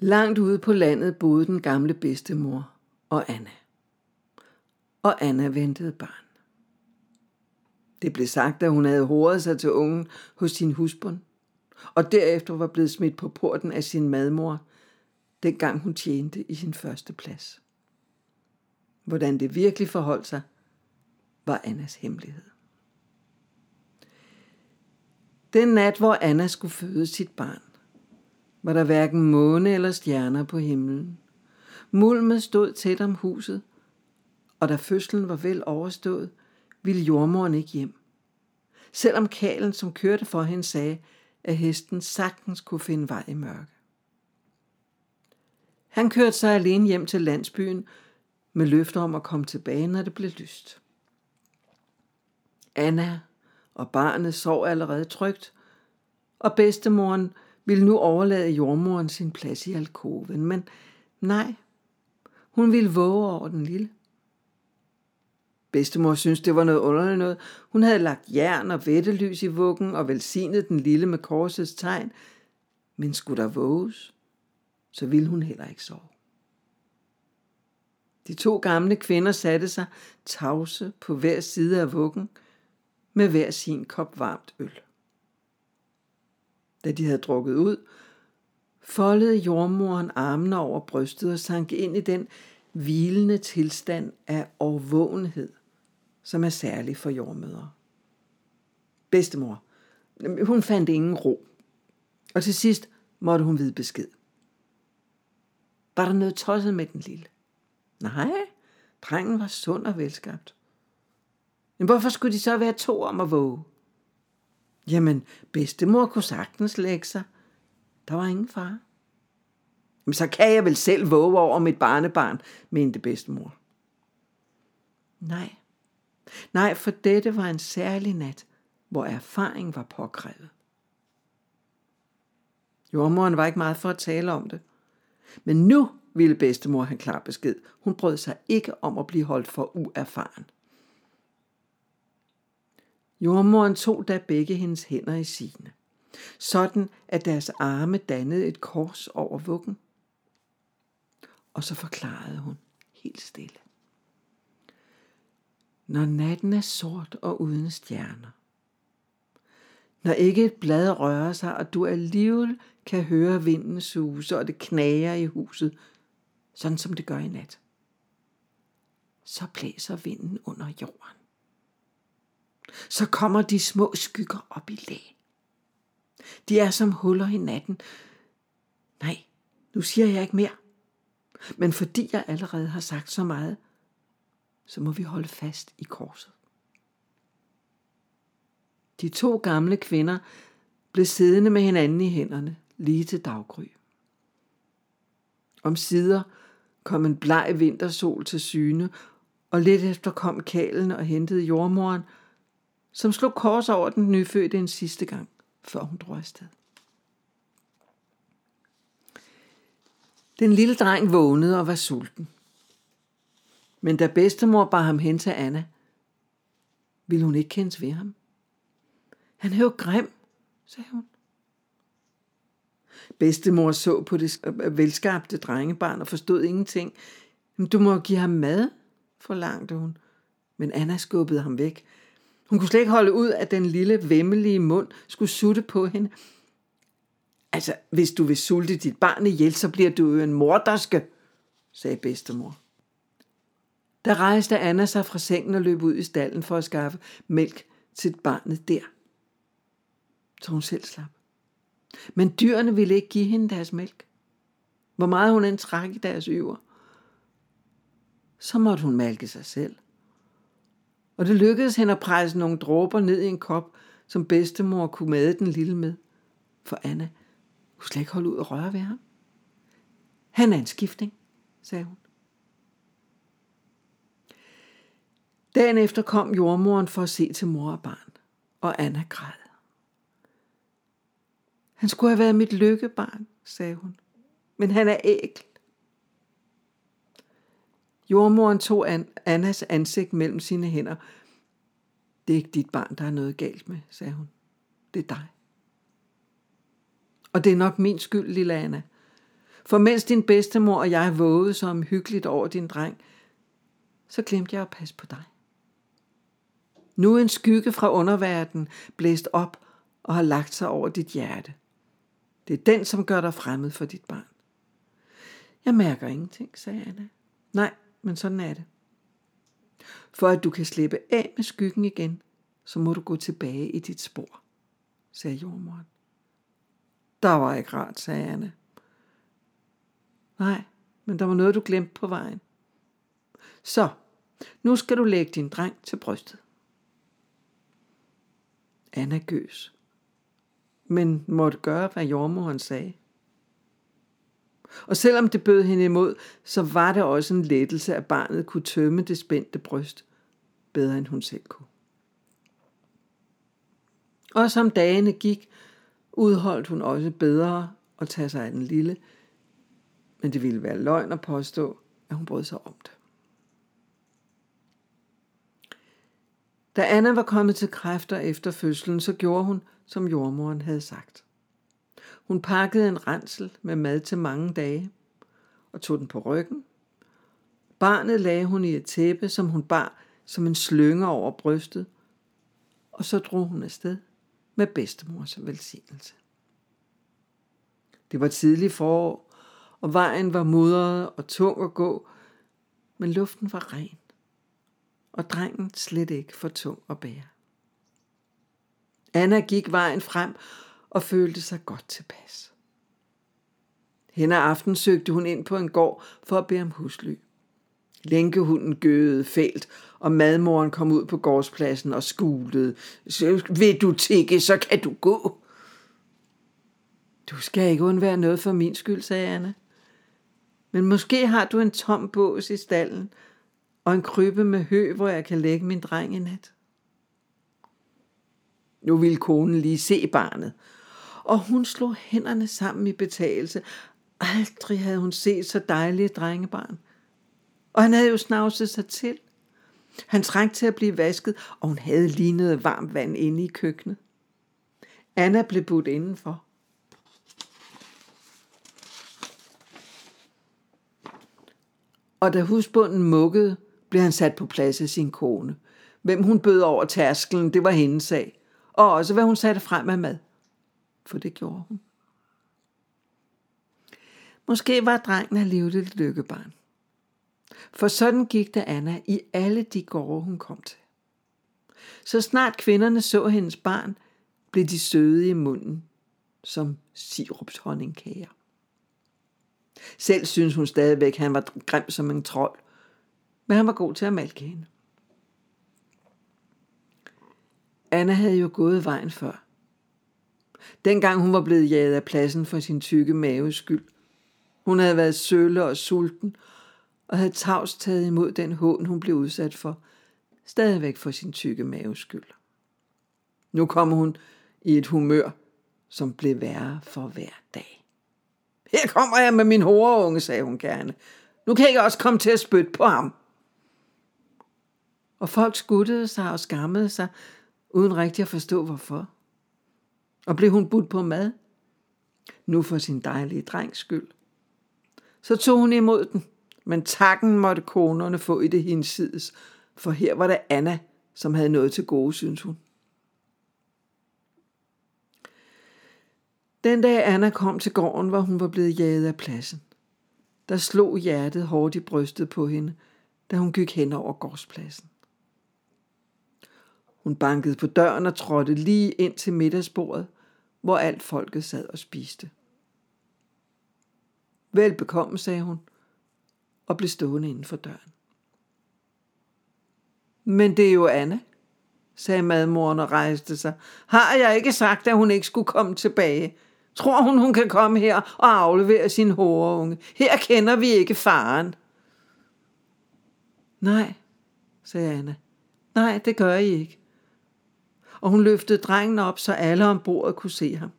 Langt ude på landet boede den gamle bedstemor og Anna. Og Anna ventede barn. Det blev sagt, at hun havde hovedet sig til ungen hos sin husbund, og derefter var blevet smidt på porten af sin madmor, dengang hun tjente i sin første plads. Hvordan det virkelig forholdt sig, var Annas hemmelighed. Den nat, hvor Anna skulle føde sit barn, var der hverken måne eller stjerner på himlen. Mulmet stod tæt om huset, og da fødslen var vel overstået, ville jordmoren ikke hjem. Selvom kalen, som kørte for hende, sagde, at hesten sagtens kunne finde vej i mørke. Han kørte sig alene hjem til landsbyen med løfter om at komme tilbage, når det blev lyst. Anna og barnet sov allerede trygt, og bedstemoren ville nu overlade jordmoren sin plads i alkoven, men nej, hun ville våge over den lille. Bedstemor syntes, det var noget underligt noget. Hun havde lagt jern og vettelys i vuggen og velsignet den lille med korsets tegn. Men skulle der våges, så ville hun heller ikke sove. De to gamle kvinder satte sig tavse på hver side af vuggen med hver sin kop varmt øl. Da de havde drukket ud, foldede jordmoren armene over brystet og sank ind i den hvilende tilstand af overvågenhed, som er særlig for jordmødre. Bedstemor, hun fandt ingen ro, og til sidst måtte hun vide besked. Var der noget tosset med den lille? Nej, drengen var sund og velskabt. Men hvorfor skulle de så være to om at våge? Jamen, bedstemor kunne sagtens lægge sig. Der var ingen far. Jamen, så kan jeg vel selv våge over mit barnebarn, mente bedstemor. Nej. Nej, for dette var en særlig nat, hvor erfaring var påkrævet. Jordmoren var ikke meget for at tale om det. Men nu ville bedstemor have klar besked. Hun brød sig ikke om at blive holdt for uerfaren. Jordmoren tog da begge hendes hænder i sine, sådan at deres arme dannede et kors over vuggen. Og så forklarede hun helt stille. Når natten er sort og uden stjerner, når ikke et blad rører sig, og du alligevel kan høre vinden suse, og det knager i huset, sådan som det gør i nat, så blæser vinden under jorden så kommer de små skygger op i læ. De er som huller i natten. Nej, nu siger jeg ikke mere. Men fordi jeg allerede har sagt så meget, så må vi holde fast i korset. De to gamle kvinder blev siddende med hinanden i hænderne lige til daggry. Om sider kom en bleg vintersol til syne, og lidt efter kom kalen og hentede jordmoren – som slog kors over den nyfødte en sidste gang, før hun drog afsted. Den lille dreng vågnede og var sulten. Men da bedstemor bar ham hen til Anna, ville hun ikke kendes ved ham. Han er jo grim, sagde hun. Bedstemor så på det øh, velskabte drengebarn og forstod ingenting. Du må give ham mad, forlangte hun. Men Anna skubbede ham væk. Hun kunne slet ikke holde ud, at den lille, vemmelige mund skulle sutte på hende. Altså, hvis du vil sulte dit barn ihjel, så bliver du jo en morderske, sagde bedstemor. Der rejste Anna sig fra sengen og løb ud i stallen for at skaffe mælk til barnet der. Så hun selv slap. Men dyrene ville ikke give hende deres mælk. Hvor meget hun end trak i deres øver. Så måtte hun malke sig selv – og det lykkedes hende at presse nogle dråber ned i en kop, som bedstemor kunne made den lille med. For Anna kunne slet ikke holde ud og røre ved ham. Han er en skiftning, sagde hun. Dagen efter kom jordmoren for at se til mor og barn, og Anna græd. Han skulle have været mit lykkebarn, sagde hun, men han er ægel. Jordmoren tog Annas ansigt mellem sine hænder. Det er ikke dit barn, der er noget galt med, sagde hun. Det er dig. Og det er nok min skyld, lille Anna. For mens din bedstemor og jeg vågede så omhyggeligt over din dreng, så glemte jeg at passe på dig. Nu er en skygge fra underverdenen blæst op og har lagt sig over dit hjerte. Det er den, som gør dig fremmed for dit barn. Jeg mærker ingenting, sagde Anna. Nej, men sådan er det. For at du kan slippe af med skyggen igen, så må du gå tilbage i dit spor, sagde jordmoren. Der var ikke rart, sagde Anne. Nej, men der var noget, du glemte på vejen. Så, nu skal du lægge din dreng til brystet. Anna gøs, men måtte gøre, hvad jordmoren sagde. Og selvom det bød hende imod, så var det også en lettelse, at barnet kunne tømme det spændte bryst bedre end hun selv kunne. Og som dagene gik, udholdt hun også bedre at tage sig af den lille, men det ville være løgn at påstå, at hun brød sig om det. Da Anna var kommet til kræfter efter fødslen, så gjorde hun, som jordmoren havde sagt. Hun pakkede en rensel med mad til mange dage og tog den på ryggen. Barnet lagde hun i et tæppe, som hun bar som en slynge over brystet, og så drog hun afsted med bedstemors velsignelse. Det var tidlig forår, og vejen var mudret og tung at gå, men luften var ren, og drengen slet ikke for tung at bære. Anna gik vejen frem og følte sig godt tilpas. Hen ad aften søgte hun ind på en gård for at bede om husly. Lænkehunden gøede fælt, og madmoren kom ud på gårdspladsen og skulede. Vil du tikke, så kan du gå. Du skal ikke undvære noget for min skyld, sagde Anna. Men måske har du en tom bås i stallen og en krybbe med hø, hvor jeg kan lægge min dreng i nat. Nu ville konen lige se barnet, og hun slog hænderne sammen i betagelse. Aldrig havde hun set så dejlige drengebarn. Og han havde jo snavset sig til. Han trængte til at blive vasket, og hun havde lige noget varmt vand inde i køkkenet. Anna blev budt indenfor. Og da husbunden mukkede, blev han sat på plads af sin kone. Hvem hun bød over tærskelen, det var hendes sag. Og også hvad hun satte frem af mad. For det gjorde hun. Måske var drengen alligevel et lykkebarn. For sådan gik det Anna i alle de gårde, hun kom til. Så snart kvinderne så hendes barn, blev de søde i munden, som sirupshonningkager. Selv synes hun stadigvæk, at han var grim som en trold, men han var god til at malke hende. Anna havde jo gået vejen før. Dengang hun var blevet jaget af pladsen for sin tykke maves skyld. Hun havde været sølle og sulten, og havde tavs taget imod den hån, hun blev udsat for, stadigvæk for sin tykke maves skyld. Nu kom hun i et humør, som blev værre for hver dag. Her kommer jeg med min horeunge, sagde hun gerne. Nu kan jeg også komme til at spytte på ham. Og folk skuttede sig og skammede sig, uden rigtig at forstå hvorfor. Og blev hun budt på mad? Nu for sin dejlige drengs skyld. Så tog hun imod den, men takken måtte konerne få i det hinsides, for her var det Anna, som havde noget til gode, synes hun. Den dag Anna kom til gården, hvor hun var blevet jaget af pladsen. Der slog hjertet hårdt i brystet på hende, da hun gik hen over gårdspladsen. Hun bankede på døren og trådte lige ind til middagsbordet, hvor alt folket sad og spiste. Velbekomme, sagde hun, og blev stående inden for døren. Men det er jo Anna, sagde madmoren og rejste sig. Har jeg ikke sagt, at hun ikke skulle komme tilbage? Tror hun, hun kan komme her og aflevere sin håreunge? Her kender vi ikke faren. Nej, sagde Anna. Nej, det gør I ikke. Og hun løftede drengen op, så alle om bordet kunne se ham.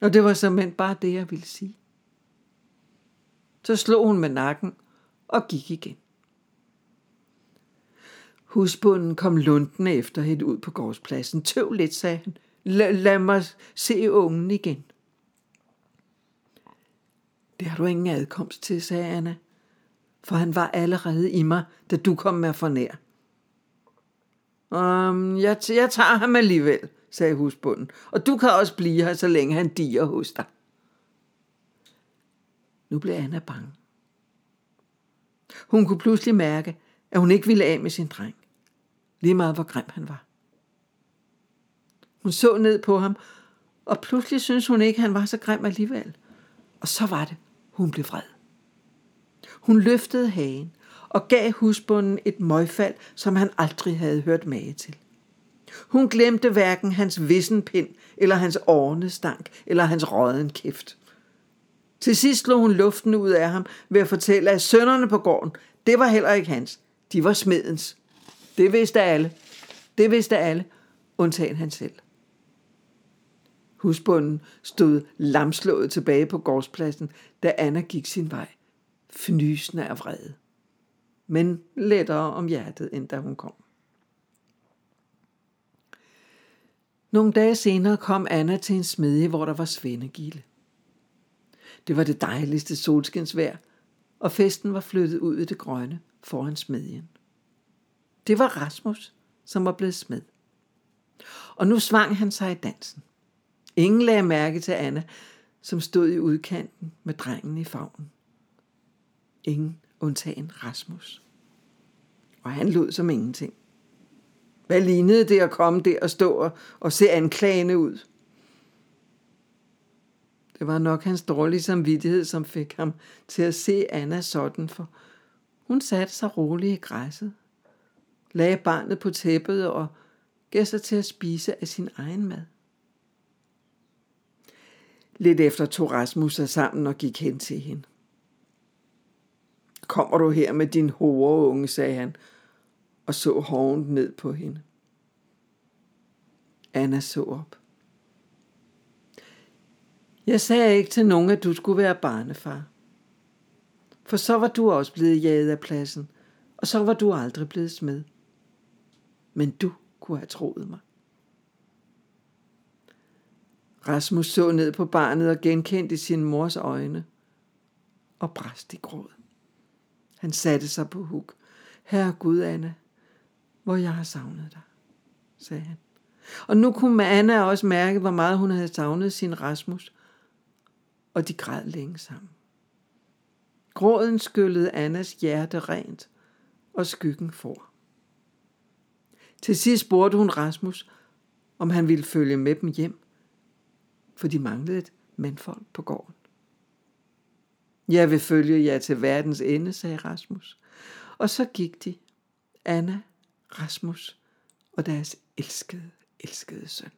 Og det var simpelthen bare det, jeg ville sige. Så slog hun med nakken og gik igen. Husbunden kom lunden efter hende ud på gårdspladsen. Tøv lidt, sagde han. L- lad mig se ungen igen. Det har du ingen adkomst til, sagde Anna, for han var allerede i mig, da du kom med for nær. Um, jeg, jeg tager ham alligevel, sagde husbunden, og du kan også blive her, så længe han diger hos dig. Nu blev Anna bange. Hun kunne pludselig mærke, at hun ikke ville af med sin dreng. Lige meget hvor grim han var. Hun så ned på ham, og pludselig syntes hun ikke, at han var så grim alligevel. Og så var det, hun blev vred. Hun løftede hagen og gav husbunden et møgfald, som han aldrig havde hørt mage til. Hun glemte hverken hans vissenpind, eller hans stank, eller hans råden kæft. Til sidst slog hun luften ud af ham ved at fortælle, at sønnerne på gården, det var heller ikke hans. De var smedens. Det vidste alle. Det vidste alle, undtagen han selv. Husbunden stod lamslået tilbage på gårdspladsen, da Anna gik sin vej, fnysende af vrede. Men lettere om hjertet, end da hun kom. Nogle dage senere kom Anna til en smedje, hvor der var svendegilde. Det var det dejligste solskinsvejr, og festen var flyttet ud i det grønne foran smedjen. Det var Rasmus, som var blevet smed. Og nu svang han sig i dansen. Ingen lagde mærke til Anna, som stod i udkanten med drengen i favnen. Ingen undtagen Rasmus. Og han lød som ingenting. Hvad lignede det at komme der og stå og, og se anklagende ud? Det var nok hans dårlige samvittighed, som fik ham til at se Anna sådan, for hun satte sig roligt i græsset, lagde barnet på tæppet og gav sig til at spise af sin egen mad. Lidt efter tog Rasmus sig sammen og gik hen til hende. Kommer du her med din hore unge, sagde han, og så hovent ned på hende. Anna så op. Jeg sagde ikke til nogen, at du skulle være barnefar. For så var du også blevet jaget af pladsen, og så var du aldrig blevet smed. Men du kunne have troet mig. Rasmus så ned på barnet og genkendte sin mors øjne og bræst i gråd. Han satte sig på huk. Herre Gud, Anna, hvor jeg har savnet dig, sagde han. Og nu kunne Anna også mærke, hvor meget hun havde savnet sin Rasmus, og de græd længe sammen. Gråden skyllede Annas hjerte rent, og skyggen for. Til sidst spurgte hun Rasmus, om han ville følge med dem hjem, for de manglede et mandfolk på gården. Jeg vil følge jer til verdens ende, sagde Rasmus. Og så gik de, Anna, Rasmus og deres elskede, elskede søn.